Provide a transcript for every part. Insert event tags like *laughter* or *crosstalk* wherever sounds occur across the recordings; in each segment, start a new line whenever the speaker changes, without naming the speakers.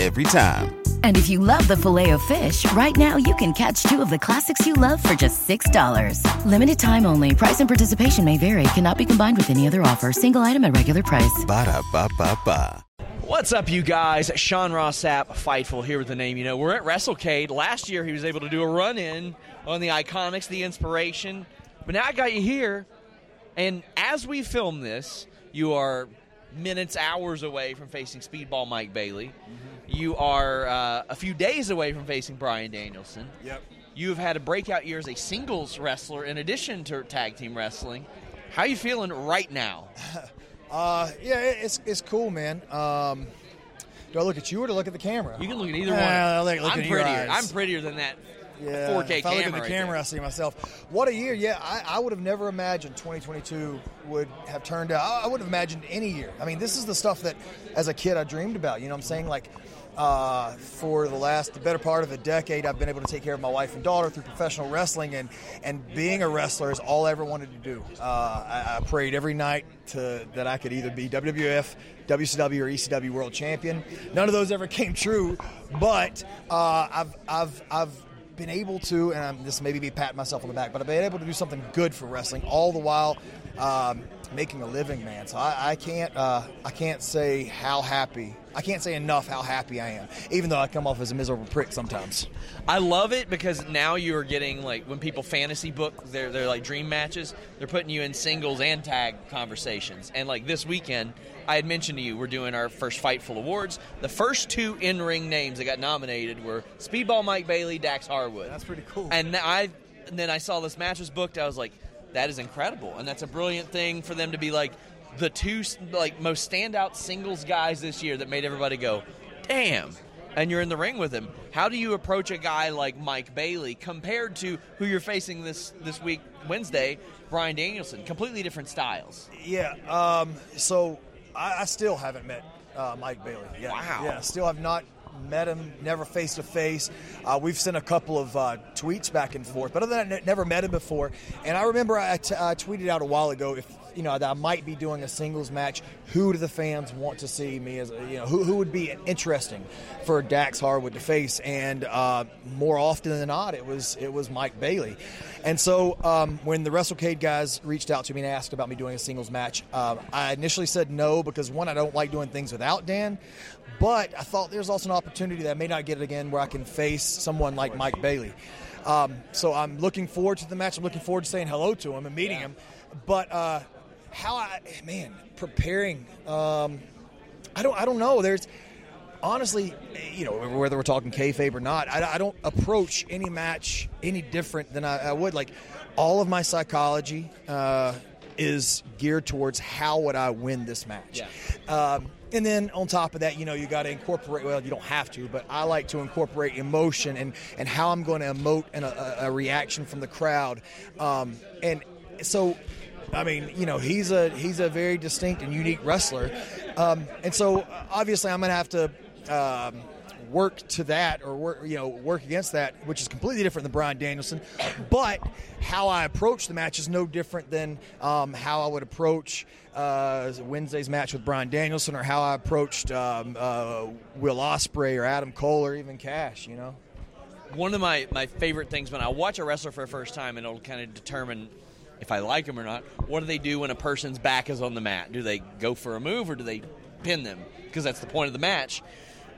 Every time.
And if you love the filet of fish, right now you can catch two of the classics you love for just $6. Limited time only. Price and participation may vary. Cannot be combined with any other offer. Single item at regular price.
Ba da ba ba ba.
What's up, you guys? Sean Ross Sapp, Fightful, here with the name you know. We're at WrestleCade. Last year, he was able to do a run in on the Iconics, the Inspiration. But now I got you here, and as we film this, you are minutes, hours away from facing Speedball Mike Bailey. Mm-hmm. You are uh, a few days away from facing Bryan Danielson.
Yep.
You have had a breakout year as a singles wrestler in addition to tag team wrestling. How are you feeling right now? *laughs*
Uh, yeah, it's it's cool, man. Um, do I look at you or do I look at the camera?
You can look at either
Uh,
one.
look- look
I'm prettier. I'm prettier than that
Yeah,
4K
if I look
camera.
at
right
the camera,
there.
I see myself. What a year! Yeah, I, I would have never imagined 2022 would have turned out. I, I wouldn't have imagined any year. I mean, this is the stuff that, as a kid, I dreamed about. You know what I'm saying? Like, uh, for the last, the better part of a decade, I've been able to take care of my wife and daughter through professional wrestling, and and being a wrestler is all I ever wanted to do. Uh, I, I prayed every night to that I could either be WWF, WCW, or ECW world champion. None of those ever *laughs* came true, but uh, I've I've I've been able to, and I'm, this maybe be patting myself on the back, but I've been able to do something good for wrestling, all the while um, making a living, man. So I, I can't, uh, I can't say how happy, I can't say enough how happy I am, even though I come off as a miserable prick sometimes.
I love it because now you are getting like when people fantasy book their their like dream matches, they're putting you in singles and tag conversations. And like this weekend, I had mentioned to you we're doing our first Fightful Awards. The first two in ring names that got nominated were Speedball Mike Bailey, Dax Harwood.
That's pretty cool.
And I and then I saw this match was booked. I was like, that is incredible, and that's a brilliant thing for them to be like the two like most standout singles guys this year that made everybody go, damn. And you're in the ring with him. How do you approach a guy like Mike Bailey compared to who you're facing this this week Wednesday, Bryan Danielson? Completely different styles.
Yeah. Um, so I, I still haven't met uh, Mike Bailey. yet.
Wow.
Yeah. Still have not met him. Never face to face. Uh, We've sent a couple of uh, tweets back and forth, but other than that, ne- never met him before. And I remember I, t- I tweeted out a while ago if you know that I might be doing a singles match. Who do the fans want to see me as? You know, who, who would be interesting for Dax Harwood to face? And uh, more often than not, it was it was Mike Bailey. And so um, when the WrestleCade guys reached out to me and asked about me doing a singles match, um, I initially said no because one, I don't like doing things without Dan. But I thought there's also an opportunity that I may not get it again where I can face someone like Mike Bailey. Um, so I'm looking forward to the match. I'm looking forward to saying hello to him and meeting him. But uh, how I, man, preparing. Um, I don't. I don't know. There's honestly, you know, whether we're talking kayfabe or not, I, I don't approach any match any different than I, I would. Like all of my psychology, uh, is geared towards how would I win this match.
Yeah.
Um, and then on top of that, you know, you got to incorporate. Well, you don't have to, but I like to incorporate emotion and and how I'm going to emote and a, a reaction from the crowd. Um, and so, I mean, you know, he's a he's a very distinct and unique wrestler. Um, and so, obviously, I'm going to have to. Um, work to that or work you know work against that which is completely different than Bryan Danielson but how I approach the match is no different than um, how I would approach uh, Wednesday's match with Bryan Danielson or how I approached um, uh, Will Ospreay or Adam Cole or even Cash you know
one of my, my favorite things when I watch a wrestler for the first time, and it'll kind of determine if I like them or not. What do they do when a person's back is on the mat? Do they go for a move or do they pin them? Because that's the point of the match.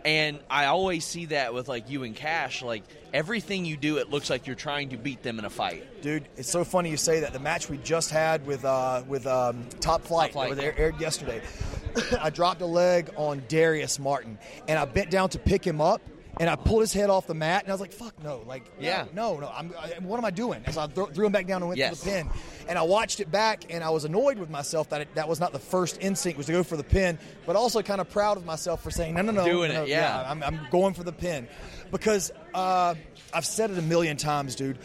And I always see that with like you and Cash. Like everything you do, it looks like you're trying to beat them in a fight.
Dude, it's so funny you say that. The match we just had with uh, with um, Top Flight,
Top Flight,
that aired yesterday, *laughs* I dropped a leg on Darius Martin, and I bent down to pick him up, and I pulled his head off the mat, and I was like, "Fuck no!" Like,
Yeah.
no, no. I'm, I, what am I doing? As I thro- threw him back down and went
Yes.
for the pin, and I watched it back, and I was annoyed with myself that it, that was not the first instinct was to go for the pin, but also kind of proud of myself for saying, "No, no, no,
Doing
no,
it, yeah.
I'm, I'm going for the pin," because uh, I've said it a million times, dude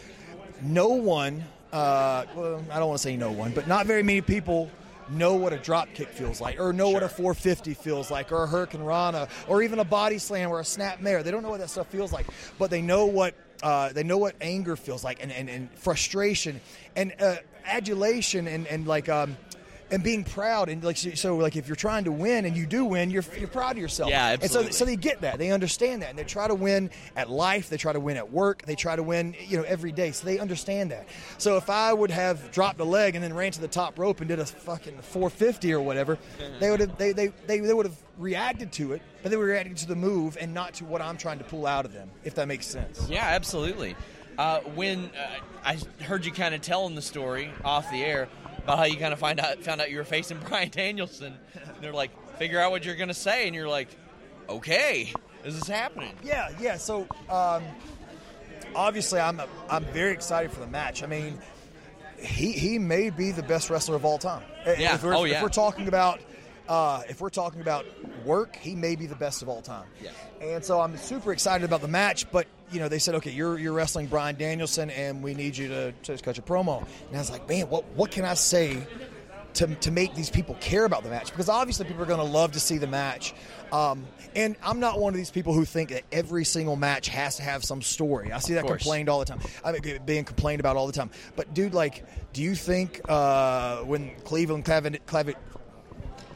no one, uh, well, I don't want to say no one, but not very many people know what a drop kick feels like, or know what a 450 feels like, or a Hurricanrana, or even a body slam or a snap mare. They don't know what that stuff feels like, but they know what uh, they know what anger feels like, and, and, and frustration, and uh, adulation, and and like. Um, and being proud and like so- like if you're trying to win and you do win you're, you're proud of yourself.
Yeah, absolutely.
and so so they get that. They understand that. And they try to win at life. They try to win at work. They try to win you know every day. So they understand that. So if i would have dropped a leg and then ran to the top rope and did a fucking 450 or whatever they would have they, they, they, they would have reacted to it but they were reacting to the move and not to what i'm trying to pull out of them if that makes sense.
Yeah, absolutely. Uh, when uh, I heard you kind of telling the story off the air about how you kind of find out found out you were facing *laughs* Bryan Danielson, and they're like, figure out what you're going to say, and you're like, okay, is this is happening.
Yeah, yeah. So um, obviously, I'm I'm very excited for the match. I mean, he he may be the best wrestler of all time.
Yeah.
If we're,
Oh,
if we're talking about. Uh, if we're talking about work, he may be the best of all time.
Yeah.
And so I'm super excited about the match. But you know, they said, okay, you're you're wrestling Bryan Danielson, and we need you to, to cut your promo. And I was like, man, what what can I say to, to make these people care about the match because obviously people are going to love to see the match. Um, and I'm not one of these people who think that every single match has to have some story. I see that
course.
complained all the time. I mean, being complained about all the time. But dude, like, do you think uh, when Cleveland Cleveland, Cleveland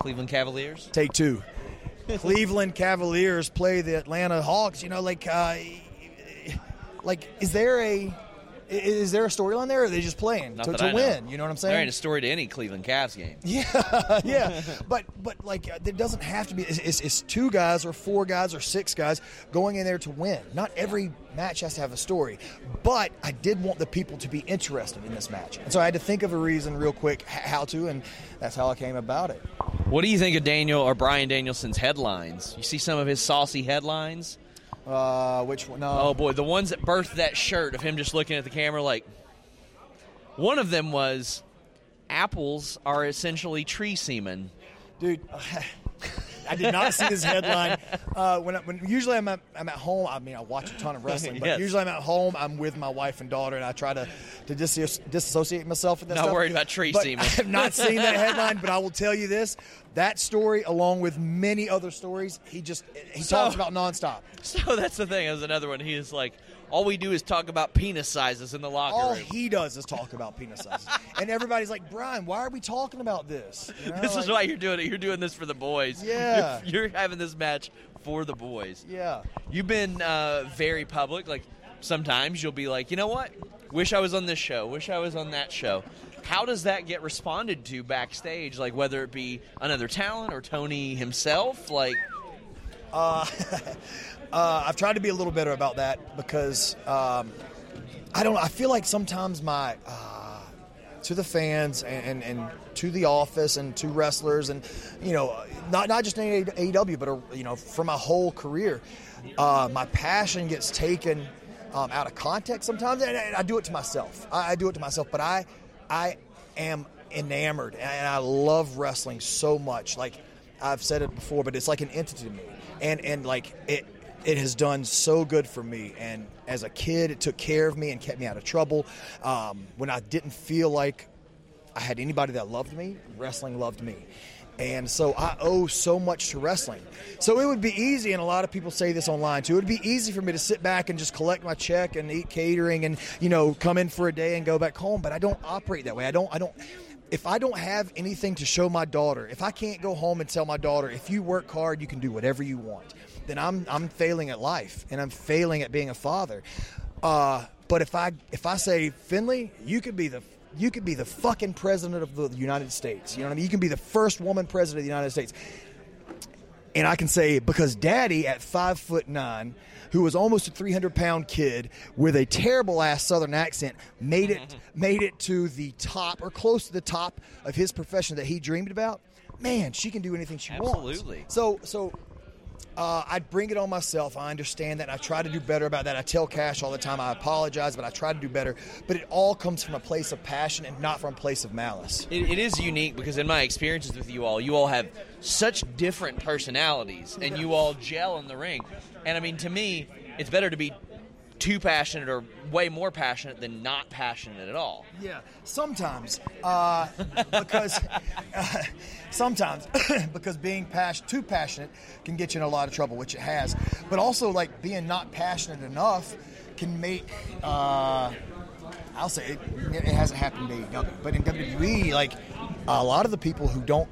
Cleveland Cavaliers.
take two, *laughs* Cleveland Cavaliers play the Atlanta Hawks? You know, like, uh, like is there a is there a storyline there? Or are they just playing
Not
to, to
I know.
win? You know what I'm saying?
There ain't a story to any Cleveland Cavs game. *laughs*
Yeah, yeah, but but like uh, it doesn't have to be. It's, it's, it's two guys or four guys or six guys going in there to win. Not every match has to have a story, but I did want the people to be interested in this match, and so I had to think of a reason real quick how to, and that's how I came about it.
What do you think of Daniel or Bryan Danielson's headlines? You see some of his saucy headlines?
Uh, which one? No,
Oh boy, the ones that birthed that shirt of him just looking at the camera like. One of them was, apples are essentially tree semen.
dude. *laughs* I did not see this headline. Uh, when, I, when usually I'm at, I'm at home. I mean, I watch a ton of wrestling, but *laughs*
Yes.
usually I'm at home. I'm with my wife and daughter, and I try to to dis- disassociate myself with that.
Not
stuff.
worried about tree
But
semen. *laughs*
I have not seen that *laughs* headline, but I will tell you this: that story, along with many other stories, he just he
So-
talks about nonstop.
So that's the thing. There's another one. He is like, all we do is talk about penis sizes in the locker
All
room.
All he does is talk about penis sizes, *laughs* and everybody's like, "Bryan, why are we talking about this?" You know,
this is why you're doing it. You're doing this for the boys. *laughs*
Yeah.
You're, you're having this match for the boys.
Yeah.
You've been uh, very public. Like sometimes you'll be like, you know what? Wish I was on this show. Wish I was on that show. How does that get responded to backstage? Like whether it be another talent or Tony himself? Like
Uh, *laughs* I've tried to be a little better about that because um, I don't. I feel like sometimes my uh, to the fans and, and, and to the office and to wrestlers and you know not not just in AEW but uh, you know for my whole career, uh, my passion gets taken um, out of context sometimes, and I, I do it to myself. I, I do it to myself, but I I am enamored, and I love wrestling so much. Like I've said it before, but it's like an entity to me, and and like it it has done so good for me. And as a kid, it took care of me and kept me out of trouble. Um, when I didn't feel like I had anybody that loved me, wrestling loved me. And so I owe so much to wrestling. So it would be easy, and a lot of people say this online too. It would be easy for me to sit back and just collect my check and eat catering and you know come in for a day and go back home. But I don't operate that way. I don't. I don't. If I don't have anything to show my daughter, if I can't go home and tell my daughter, if you work hard, you can do whatever you want, then I'm I'm failing at life and I'm failing at being a father. Uh, but if I if I say Finley, you could be the you could be the fucking president of the United States. You know what I mean? You can be the first woman president of the United States. And I can say because Daddy at five foot nine, who was almost a 300 pound kid with a terrible ass Southern accent, made it *laughs* made it to the top or close to the top of his profession that he dreamed about. Man, she can do anything she
Absolutely.
wants. Absolutely. So so uh, I bring it on myself. I understand that. I try to do better about that. I tell Cash all the time, I apologize, but I try to do better. But it all comes from a place of passion and not from a place of malice.
It, it is unique because in my experiences with you all, you all have such different personalities, and you all gel in the ring. And I mean, to me, it's better to be too passionate or way more passionate than not passionate at all.
Yeah, sometimes uh, *laughs* because uh, sometimes *coughs* because being passion too passionate can get you in a lot of trouble, which it has. But also, like being not passionate enough can make. Uh, I'll say it, it hasn't happened in AEW, but in WWE, like a lot of the people who don't,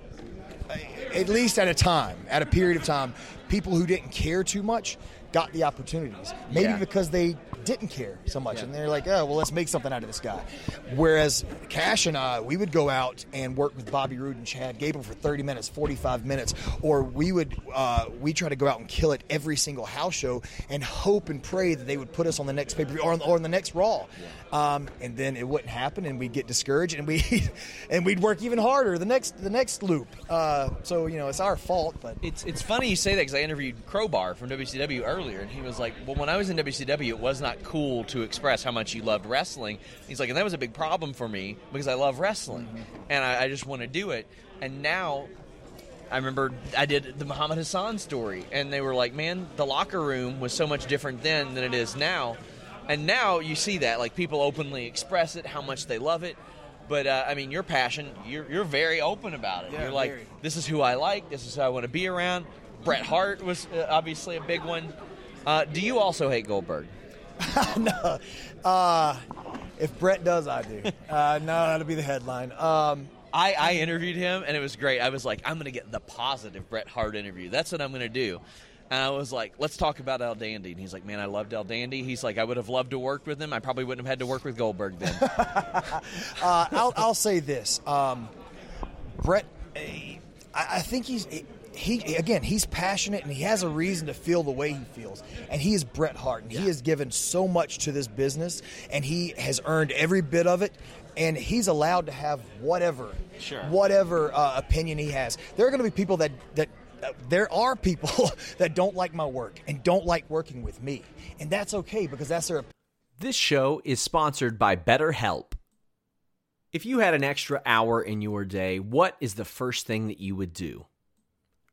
at least at a time, at a period of time, people who didn't care too much got the opportunities. Maybe
Yeah.
because they didn't care so much, and they're like, "Oh, well, let's make something out of this guy." Whereas Cash and I, we would go out and work with Bobby Roode and Chad Gable for 30 minutes, 45 minutes, or we would uh, we try to go out and kill it every single house show and hope and pray that they would put us on the next pay per view or, on- or on the next Raw, um, and then it wouldn't happen, and we'd get discouraged, and we *laughs* and we'd work even harder the next the next loop. Uh, so you know, it's our fault, but
It's it's funny you say that because I interviewed Crowbar from WCW earlier, and he was like, "Well, when I was in WCW, it was not cool to express how much you loved wrestling." He's like, and that was a big problem for me because I love wrestling, and I, I just want to do it. And now, I remember I did the Muhammad Hassan story, and they were like, "Man, the locker room was so much different then than it is now." And now you see that, like people openly express it, how much they love it. But uh, I mean, your passion, you're, you're very open about it.
Yeah,
you're like,
very.
this is who I like. This is who I want to be around. Bret Hart was uh, obviously a big one. Uh, do you also hate Goldberg? *laughs*
no. Uh, if Bret does, I do. *laughs* Uh, no, that'll be the headline. Um,
I, I interviewed him and it was great. I was like, I'm going to get the positive Bret Hart interview. That's what I'm going to do. And I was like, let's talk about El Dandy. And he's like, man, I loved El Dandy. He's like, I would have loved to work with him. I probably wouldn't have had to work with Goldberg then. *laughs*
uh, I'll, I'll say this. Um, Bret, eh, I, I think he's. He again, he's passionate and he has a reason to feel the way he feels. And he is Bret Hart, and he has given so much to this business, and he has earned every bit of it. And he's allowed to have whatever,
Sure.
whatever uh, opinion he has. There are going to be people that that uh, there are people *laughs* that don't like my work and don't like working with me, and that's okay because that's their
This show is sponsored by BetterHelp. If you had an extra hour in your day, what is the first thing that you would do?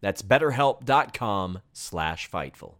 That's betterhelp.com slash Fightful.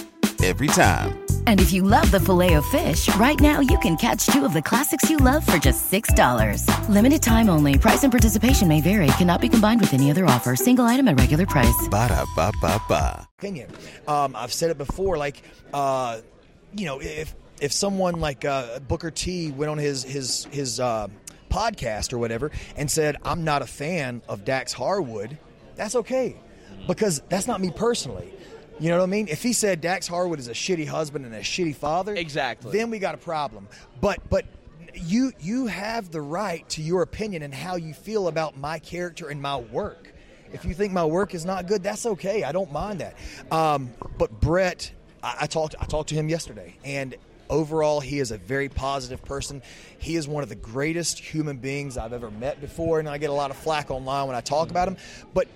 Every time.
And if you love the filet of fish, right now you can catch two of the classics you love for just $6. Limited time only. Price and participation may vary. Cannot be combined with any other offer. Single item at regular price.
Ba da ba ba ba.
opinion. Um, I've said it before, like, uh, you know, if if someone like uh, Booker T went on his his his uh, podcast or whatever and said, "I'm not a fan of Dax Harwood," that's okay, because that's not me personally. You know what I mean? If he said Dax Harwood is a shitty husband and a shitty father,
Exactly.
then we got a problem. But but you you have the right to your opinion and how you feel about my character and my work. If you think my work is not good, that's okay. I don't mind that. Um, but Bret, I, I talked I talked to him yesterday, and overall, he is a very positive person. He is one of the greatest human beings I've ever met before, and I get a lot of flack online when I talk about him. But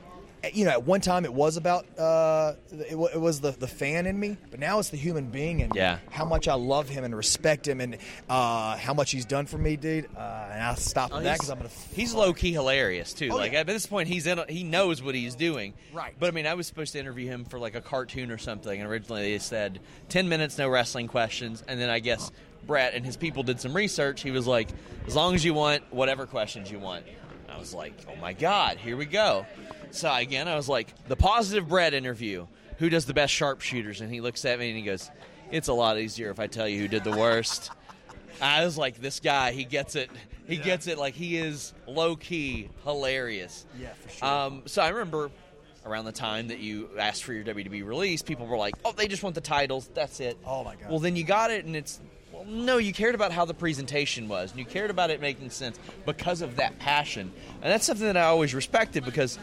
you know, at one time it was about uh, it, wa- it was the, the fan in me, but now it's the human being and
Yeah.
how much I love him and respect him and uh, how much he's done for me, dude. Uh, and I'll stop
Oh,
with that because I'm gonna.
He's low key hilarious too.
Oh,
like
yeah.
at this point, he's in. A, he knows what he's doing.
Right.
But I mean, I was supposed to interview him for like a cartoon or something, and originally they said ten minutes, no wrestling questions, and then I guess Bret and his people did some research. He was like, as long as you want whatever questions you want. I was like, oh my god, here we go. So again, I was like, the positive Bret interview. Who does the best sharpshooters? And he looks at me and he goes, "It's a lot easier if I tell you who did the worst." I was like, this guy, he gets it. He gets it. Like he is low key hilarious.
Yeah, for sure.
Um, so I remember around the time that you asked for your WWE release, people were like, "Oh, they just want the titles. That's it."
Oh, my God.
Well, then you got it, and it's no, you cared about how the presentation was, and you cared about it making sense because of that passion, and that's something that I always respected because.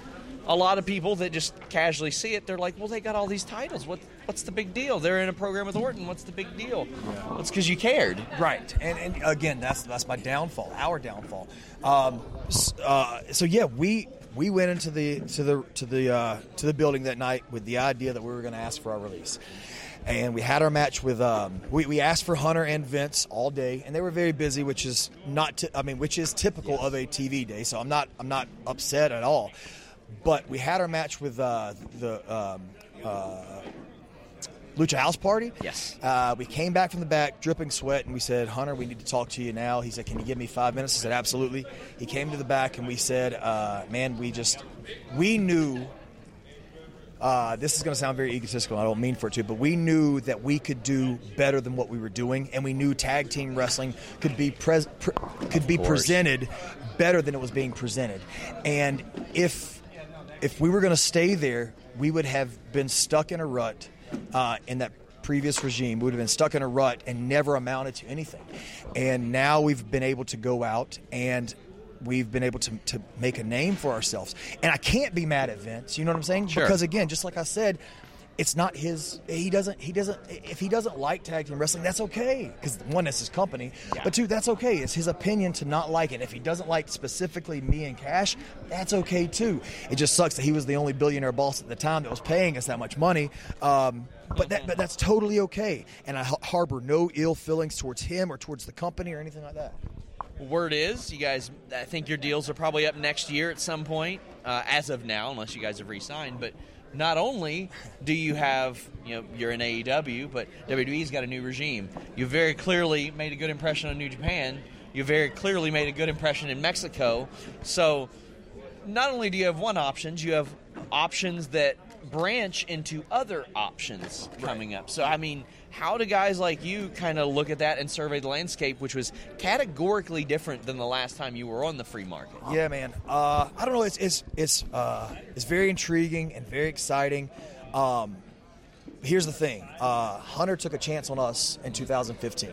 A lot of people that just casually see it, they're like, "Well, they got all these titles. What, what's the big deal? They're in a program with Orton. What's the big deal?" Well, it's because you cared.
Right, and, and again, that's that's my downfall, our downfall. Um, uh, so yeah, we we went into the to the to the uh, to the building that night with the idea that we were going to ask for our release, and we had our match with. Um, we, we asked for Hunter and Vince all day, and they were very busy, which is not. T- I mean, which is typical of a TV day. So I'm not I'm not upset at all. But we had our match with uh, the um, uh, Lucha House Party.
Yes.
Uh, we came back from the back, dripping sweat, and we said, Hunter, we need to talk to you now. He said, Can you give me five minutes? I said, Absolutely. He came to the back, and we said, uh, Man, we just, we knew. Uh, this is going to sound very egotistical. I don't mean for it to, but we knew that we could do better than what we were doing, and we knew tag team wrestling could be pres- pre- could be presented better than it was being presented. And if if we were going to stay there, we would have been stuck in a rut uh, in that previous regime. We would have been stuck in a rut and never amounted to anything. And now we've been able to go out and we've been able to, to make a name for ourselves. And I can't be mad at Vince. You know what I'm saying?
Sure.
Because again, just like I said. It's not his. He doesn't. He doesn't. If he doesn't like tag team wrestling, that's okay. Because one, that's his company. But two, that's okay. It's his opinion to not like it. If he doesn't like specifically me and Cash, that's okay too. It just sucks that he was the only billionaire boss at the time that was paying us that much money. Um, but that, but that's totally okay. And I harbor no ill feelings towards him or towards the company or anything like that.
Word is, you guys, I think your deals are probably up next year at some point, uh, as of now, unless you guys have re-signed. But not only do you have, you know, you're in AEW, but WWE's got a new regime. You very clearly made a good impression on New Japan. You very clearly made a good impression in Mexico. So not only do you have one options, you have options that branch into other options coming up. So, I mean, how do guys like you kind of look at that and survey the landscape, which was categorically different than the last time you were on the free market?
Yeah, man. Uh, I don't know. It's it's it's uh, it's very intriguing and very exciting. Um, here's the thing: uh, Hunter took a chance on us in 2015,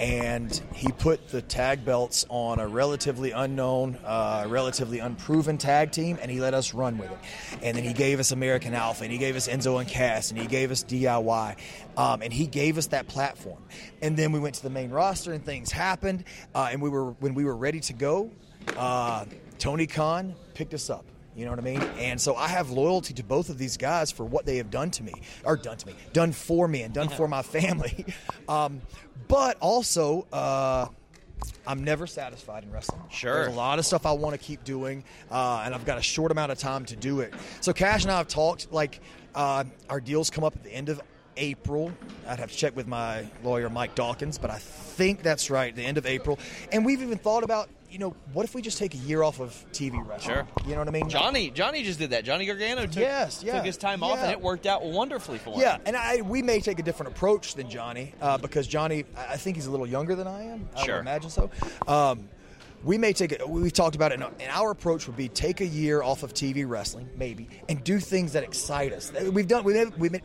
and he put the tag belts on a relatively unknown, uh, relatively unproven tag team, and he let us run with it. And then he gave us American Alpha, and he gave us Enzo and Cass, and he gave us DIY, um, and he gave us that platform. And then we went to the main roster, and things happened, uh, and we were when we were ready to go. Uh, Tony Khan picked us up. You know what I mean? And so I have loyalty to both of these guys for what they have done to me, or done to me, done for me, and done for my family. *laughs* Um, but also, uh, I'm never satisfied in wrestling.
Sure.
There's a lot of stuff I want to keep doing, uh, and I've got a short amount of time to do it. So Cash and I have talked. Like uh, our deals come up at the end of April. I'd have to check with my lawyer Mike Dawkins, but I think that's right. The end of April, and we've even thought about. You know, what if we just take a year off of TV wrestling?
Sure.
You know what I mean?
Johnny, Johnny just did that. Johnny Gargano took,
Yes, yeah,
took his time off, and it worked out wonderfully for him.
Yeah, and I, we may take a different approach than Johnny uh, because Johnny, I think he's a little younger than I am. I
Sure.
would imagine so. Um, we may take it. We've talked about it, and our approach would be take a year off of TV wrestling, maybe, and do things that excite us. We've done. We've, we've.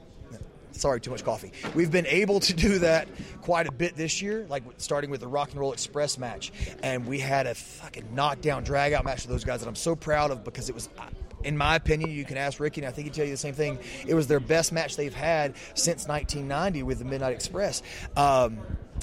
Sorry, too much coffee. We've been able to do that quite a bit this year, like starting with the Rock and Roll Express match, and we had a fucking knockdown, drag out match with those guys that I'm so proud of because it was uh, in my opinion, you can ask Ricky, and I think he'd tell you the same thing. It was their best match they've had since 1990 with the Midnight Express. Um,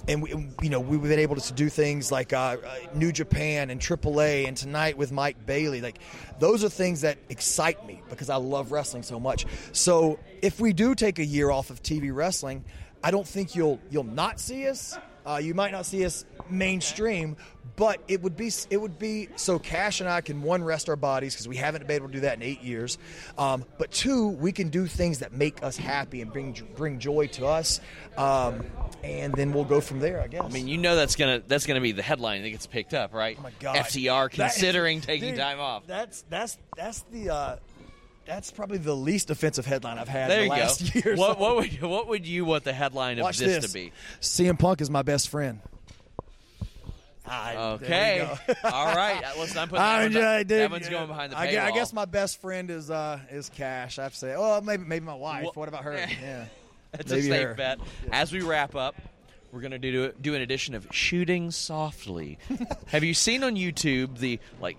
and we, you know we've been able to do things like uh, uh, New Japan and AAA, and tonight with Mike Bailey. Like those are things that excite me because I love wrestling so much. So if we do take a year off of TV wrestling, I don't think you'll you'll not see us. Uh, you might not see us mainstream, but it would be it would be so Cash and I can one rest our bodies because we haven't been able to do that in eight years, um, but two we can do things that make us happy and bring bring joy to us, um, and then we'll go from there. I guess.
I mean, you know that's gonna that's gonna be the headline that gets picked up, right?
Oh my God.
FTR
That-
considering taking
Dude,
time off.
That's that's that's the uh, that's probably the least offensive headline I've had
There
in the last
go. *laughs*
year.
What,
so-
what would what would you want the headline of this,
this
to be?
CM Punk is my best friend. There
Okay, *laughs* all right. Let's not put that,
I
one,
enjoy
back-
it, dude.
that one's going behind the
I
paywall.
gue- I guess my best friend is uh, is Cash. I have to say. Oh, maybe maybe my wife.
Well-
what about her? *laughs* Yeah.
That's
Maybe
a safe
her.
bet. As we wrap up, we're going to do do an edition of Shooting Softly. Have you seen on YouTube the like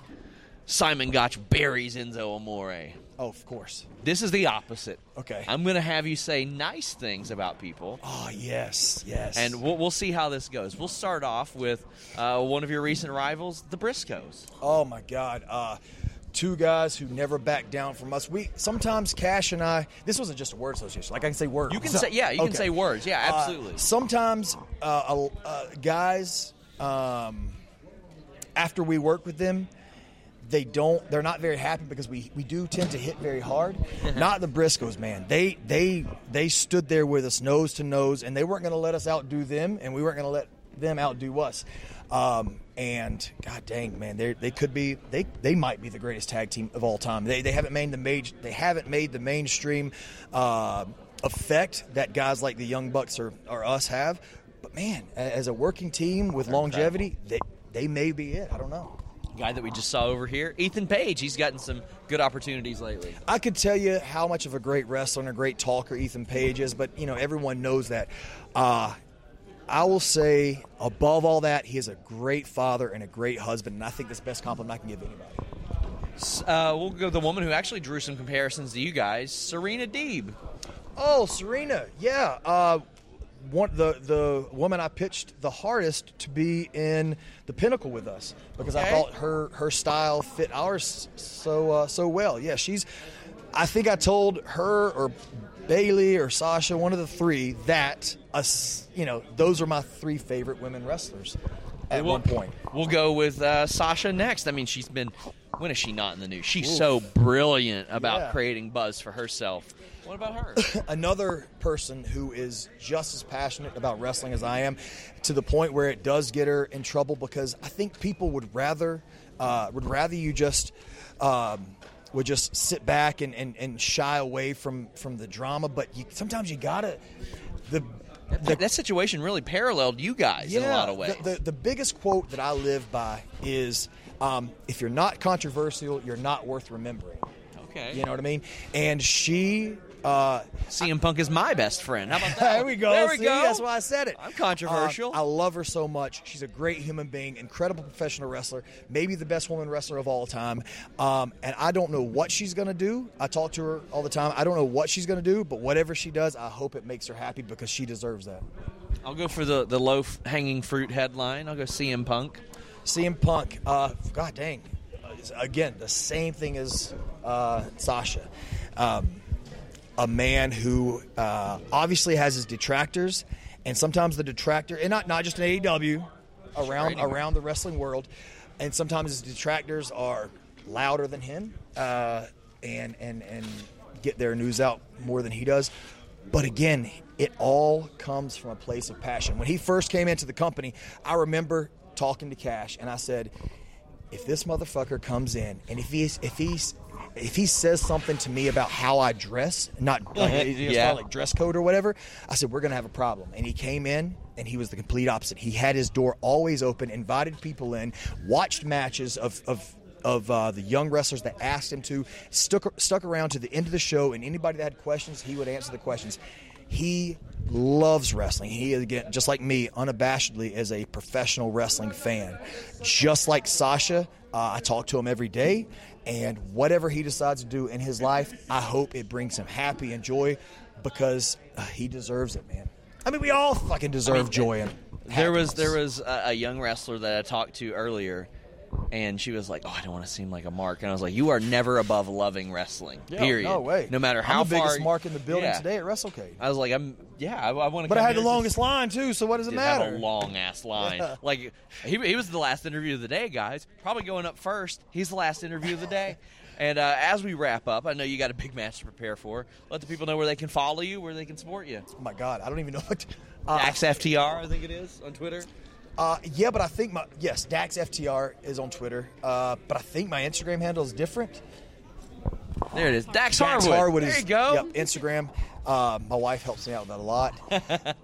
Simon Gotch buries Enzo Amore?
Oh, of course.
This is the opposite.
Okay.
I'm going to have you say nice things about people.
Oh yes, yes.
And we'll, we'll see how this goes. We'll start off with uh, one of your recent rivals, the Briscoes.
Oh my God. Uh, two guys who never back down from us. We sometimes Cash and I. This wasn't just a word association. Like I can say words.
You can say- yeah, you can say words. Yeah,
Uh,
absolutely.
sometimes uh, uh, guys, um, after we work with them. They don't. They're not very happy because we, we do tend to hit very hard. *laughs* not the Briscoes, man. They they they stood there with us nose to nose, and they weren't going to let us outdo them, and we weren't going to let them outdo us. Um, and god dang, man, they they could be they they might be the greatest tag team of all time. They they haven't made the major they haven't made the mainstream uh, effect that guys like the Young Bucks or, or us have. But man, as a working team with longevity, they they may be it. I don't know.
Guy that we just saw over here, Ethan Page. He's gotten some good opportunities lately.
I could tell you how much of a great wrestler and a great talker Ethan Page is, but you know everyone knows that. Uh, I will say, above all that, he is a great father and a great husband, and I think that's the best compliment I can give anybody.
Uh, we'll go the woman who actually drew some comparisons to you guys, Serena Deeb.
Oh, Serena, yeah. Uh, one the the woman I pitched the hardest to be in the pinnacle with us because I thought her her style fit ours so uh, so well. Yeah, she's. I think I told her or Bayley or Sasha, one of the three, that us, you know, those are my three favorite women wrestlers at
We'll-
one point.
We'll go with uh, Sasha next. I mean, she's been. When is she not in the news? She's so brilliant about
Yeah.
creating buzz for herself. What about her? *coughs*
another person who is just as passionate about wrestling as I am, to the point where it does get her in trouble because I think people would rather uh, would rather you just um, would just sit back and, and, and shy away from from the drama. But you, sometimes you gotta the.
That, that situation really paralleled you guys in a lot of ways.
The, the, the biggest quote that I live by is um, if you're not controversial, you're not worth remembering.
okay.
You know what I mean? And she. Uh,
CM Punk is my best friend. How about that? *laughs*
there we go.
There we
See,
go.
That's why I said it.
I'm controversial.
Uh, I love her so much. She's a great human being, incredible professional wrestler, maybe the best woman wrestler of all time. Um, and I don't know what she's going to do. I talk to her all the time. I don't know what she's going to do, but whatever she does, I hope it makes her happy because she deserves that.
I'll go for the, the low f- hanging fruit headline. I'll go CM Punk.
CM Punk, uh, God dang, again the same thing as uh, Sasha, um, a man who uh, obviously has his detractors, and sometimes the detractor, and not not just in AEW, around
anywhere.
around the wrestling world, and sometimes his detractors are louder than him, uh, and and and get their news out more than he does. But again, it all comes from a place of passion. When he first came into the company, I remember talking to Cash, and I said, "If this motherfucker comes in, and if he's if he's if he says something to me about how I dress, not like, *laughs*
Yeah.
like dress code or whatever, I said we're gonna have a problem." And he came in, and he was the complete opposite. He had his door always open, invited people in, watched matches of of of uh, the young wrestlers that asked him to, stuck stuck around to the end of the show, and anybody that had questions, he would answer the questions. He loves wrestling. He again, just like me, unabashedly is a professional wrestling fan. Just like Sasha, uh, I talk to him every day, and whatever he decides to do in his life, I hope it brings him happy and joy because uh, he deserves it, man. I mean, we all fucking deserve joy and
There was there was a, a young wrestler that I talked to earlier, and she was like, "Oh, I don't want to seem like a mark," and I was like, "You are never above loving wrestling.
Yeah,
period.
No way.
No matter
I'm
how
the biggest mark in the building
Yeah.
today at WrestleCade.
I was like, I'm yeah, I, I want to.
But I had the longest line too, so what does it
Did have
matter?
a long ass line. Like he, he was the last interview of the day, guys. Probably going up first. He's the last interview of the day. *laughs* And uh, as we wrap up, I know you got a big match to prepare for. Let the people know where they can follow you, where they can support you.
oh my god, I don't even know what. To, uh,
Dax FTR, I think it is on Twitter.
Uh, yeah, but I think my yes, Dax FTR is on Twitter. Uh, but I think my Instagram handle is different.
There it is. Dax,
Dax
Harwood.
Harwood
there
is
you go.
Yep, Instagram. Uh, my wife helps me out with that a lot.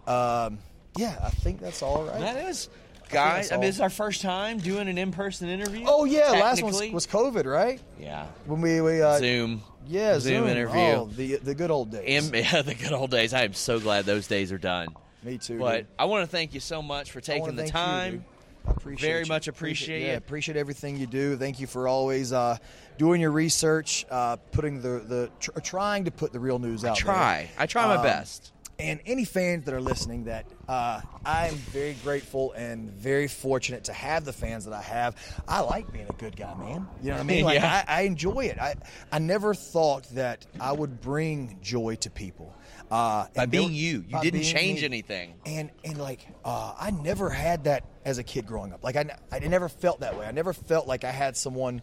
*laughs* um, yeah, I think that's all right.
That is, guys.
that's
I, mean, it's our first time doing an in-person interview.
oh yeah, last one was, was COVID, right?
yeah.
When we, we uh,
Zoom.
yeah
Zoom
Zoom,
interview.
Oh, the the good old days.
And, *laughs* yeah, the good old days. I am so glad those days are done.
Me too.
But
dude.
I want to thank you so much for taking the
thank you,
time.
dude. I appreciate it.
Very
you.
much appreciate
yeah,
it.
appreciate everything you do. Thank you for always uh, doing your research, uh, putting the the tr- trying to put the real news out. there.
try. I try my
Um,
best.
And any fans that are listening, that uh, I am very grateful and very fortunate to have the fans that I have. I like being a good guy, man. You know what I mean? *laughs* Like,
Yeah.
I, I enjoy it. I I never thought that I would bring joy to people. Uh,
By
and
being
there-
you. You didn't change
me.
anything.
And and like uh, I never had that as a kid growing up. Like I, I never felt that way. I never felt like I had someone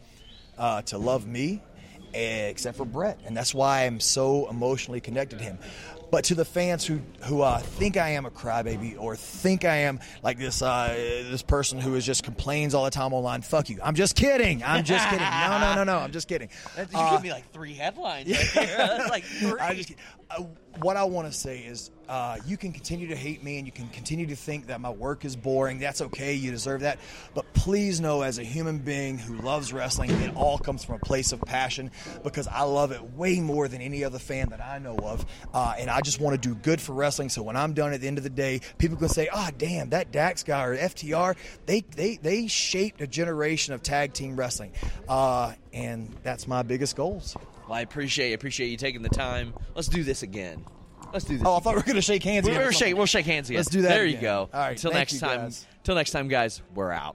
uh, to love me, except for Bret, and that's why I'm so emotionally connected to him. But to the fans who who uh, think I am a crybaby or think I am like this uh, this person who is just complains all the time online, fuck you. I'm just kidding. I'm just kidding. No, no, no, no. I'm just kidding. *laughs*
You
Uh,
give me like three headlines. *laughs* Right there. That's *laughs* like three.
I just, what I want to say is, uh, you can continue to hate me and you can continue to think that my work is boring. That's okay. You deserve that. But please know, as a human being who loves wrestling, it all comes from a place of passion because I love it way more than any other fan that I know of. Uh, and I just want to do good for wrestling. So when I'm done at the end of the day, people can say, "Ah, damn, that Dax guy or FTR, they they they shaped a generation of tag team wrestling." Uh, and that's my biggest goals.
Well, I appreciate appreciate you taking the time. Let's do this again. Let's do this.
Oh, I thought we were going to shake hands.
We'll,
again
shake. We'll shake hands again.
Let's do that
There you go.
All right,
Until
thank
next
you,
time.
guys.
Till next time, guys. We're out.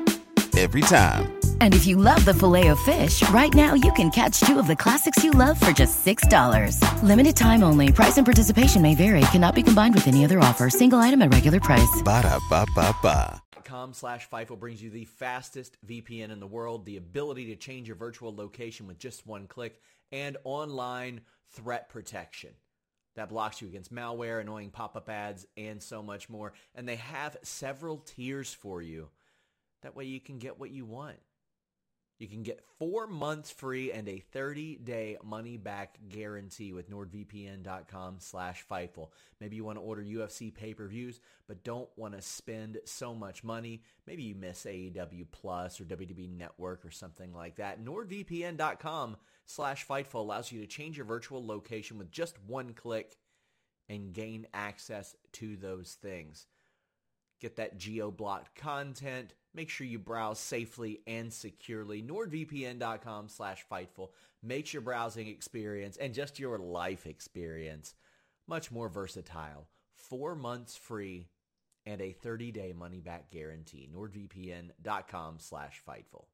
Every time.
And if you love the filet of fish, right now you can catch two of the classics you love for just $6. Limited time only. Price and participation may vary. Cannot be combined with any other offer. Single item at regular price.
Ba da ba ba ba.
com slash Fightful brings you the fastest VPN in the world, the ability to change your virtual location with just one click, and online threat protection. That blocks you against malware, annoying pop-up ads, and so much more. And they have several tiers for you. That way you can get what you want. You can get four months free and a 30-day money-back guarantee with NordVPN.com slash Fightful. Maybe you want to order UFC pay-per-views, but don't want to spend so much money. Maybe you miss AEW Plus or WWE Network or something like that. NordVPN.com slash Fightful allows you to change your virtual location with just one click and gain access to those things. Get that geo-blocked content. Make sure you browse safely and securely. NordVPN.com slash Fightful makes your browsing experience and just your life experience much more versatile. Four months free and a 30-day money-back guarantee. NordVPN.com slash Fightful.